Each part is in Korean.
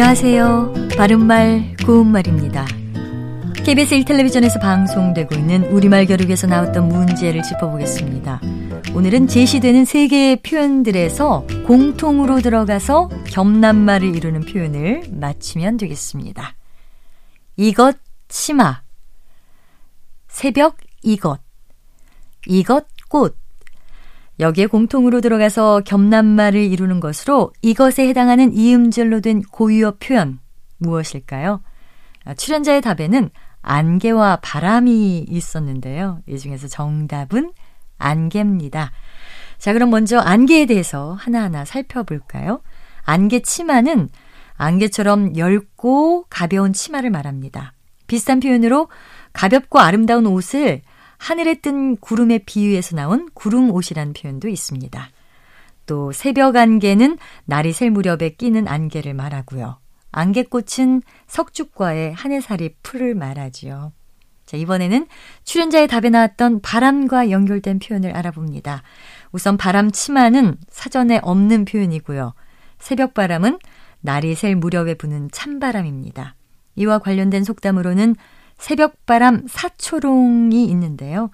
안녕하세요. 바른말 고운말입니다. KBS 1텔레비전에서 방송되고 있는 우리말 겨루기에서 나왔던 문제를 짚어보겠습니다. 오늘은 제시되는 세 개의 표현들에서 공통으로 들어가서 겹낱말을 이루는 표현을 맞히면 되겠습니다. 이것 치마 새벽 이것 이것 꽃 여기에 공통으로 들어가서 겹낱말을 이루는 것으로 이것에 해당하는 이음절로 된 고유어 표현 무엇일까요? 아, 출연자의 답에는 안개와 바람이 있었는데요. 이 중에서 정답은 안개입니다. 자, 그럼 먼저 안개에 대해서 하나하나 살펴볼까요? 안개 치마는 안개처럼 얇고 가벼운 치마를 말합니다. 비슷한 표현으로 가볍고 아름다운 옷을 하늘에 뜬 구름에 비유해서 나온 구름옷이라는 표현도 있습니다. 또 새벽 안개는 날이 셀 무렵에 끼는 안개를 말하고요. 안개꽃은 석죽과의 한해살이 풀을 말하지요. 자, 이번에는 출연자의 답에 나왔던 바람과 연결된 표현을 알아봅니다. 우선 바람 치마는 사전에 없는 표현이고요. 새벽 바람은 날이 셀 무렵에 부는 찬바람입니다. 이와 관련된 속담으로는 새벽바람 사초롱이 있는데요.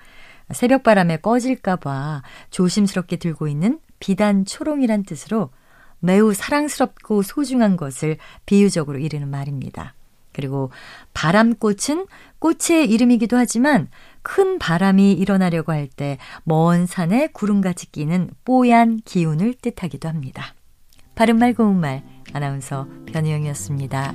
새벽바람에 꺼질까봐 조심스럽게 들고 있는 비단 초롱이란 뜻으로 매우 사랑스럽고 소중한 것을 비유적으로 이르는 말입니다. 그리고 바람꽃은 꽃의 이름이기도 하지만 큰 바람이 일어나려고 할 때 먼 산에 구름같이 끼는 뽀얀 기운을 뜻하기도 합니다. 바른말 고운말 아나운서 변희영이었습니다.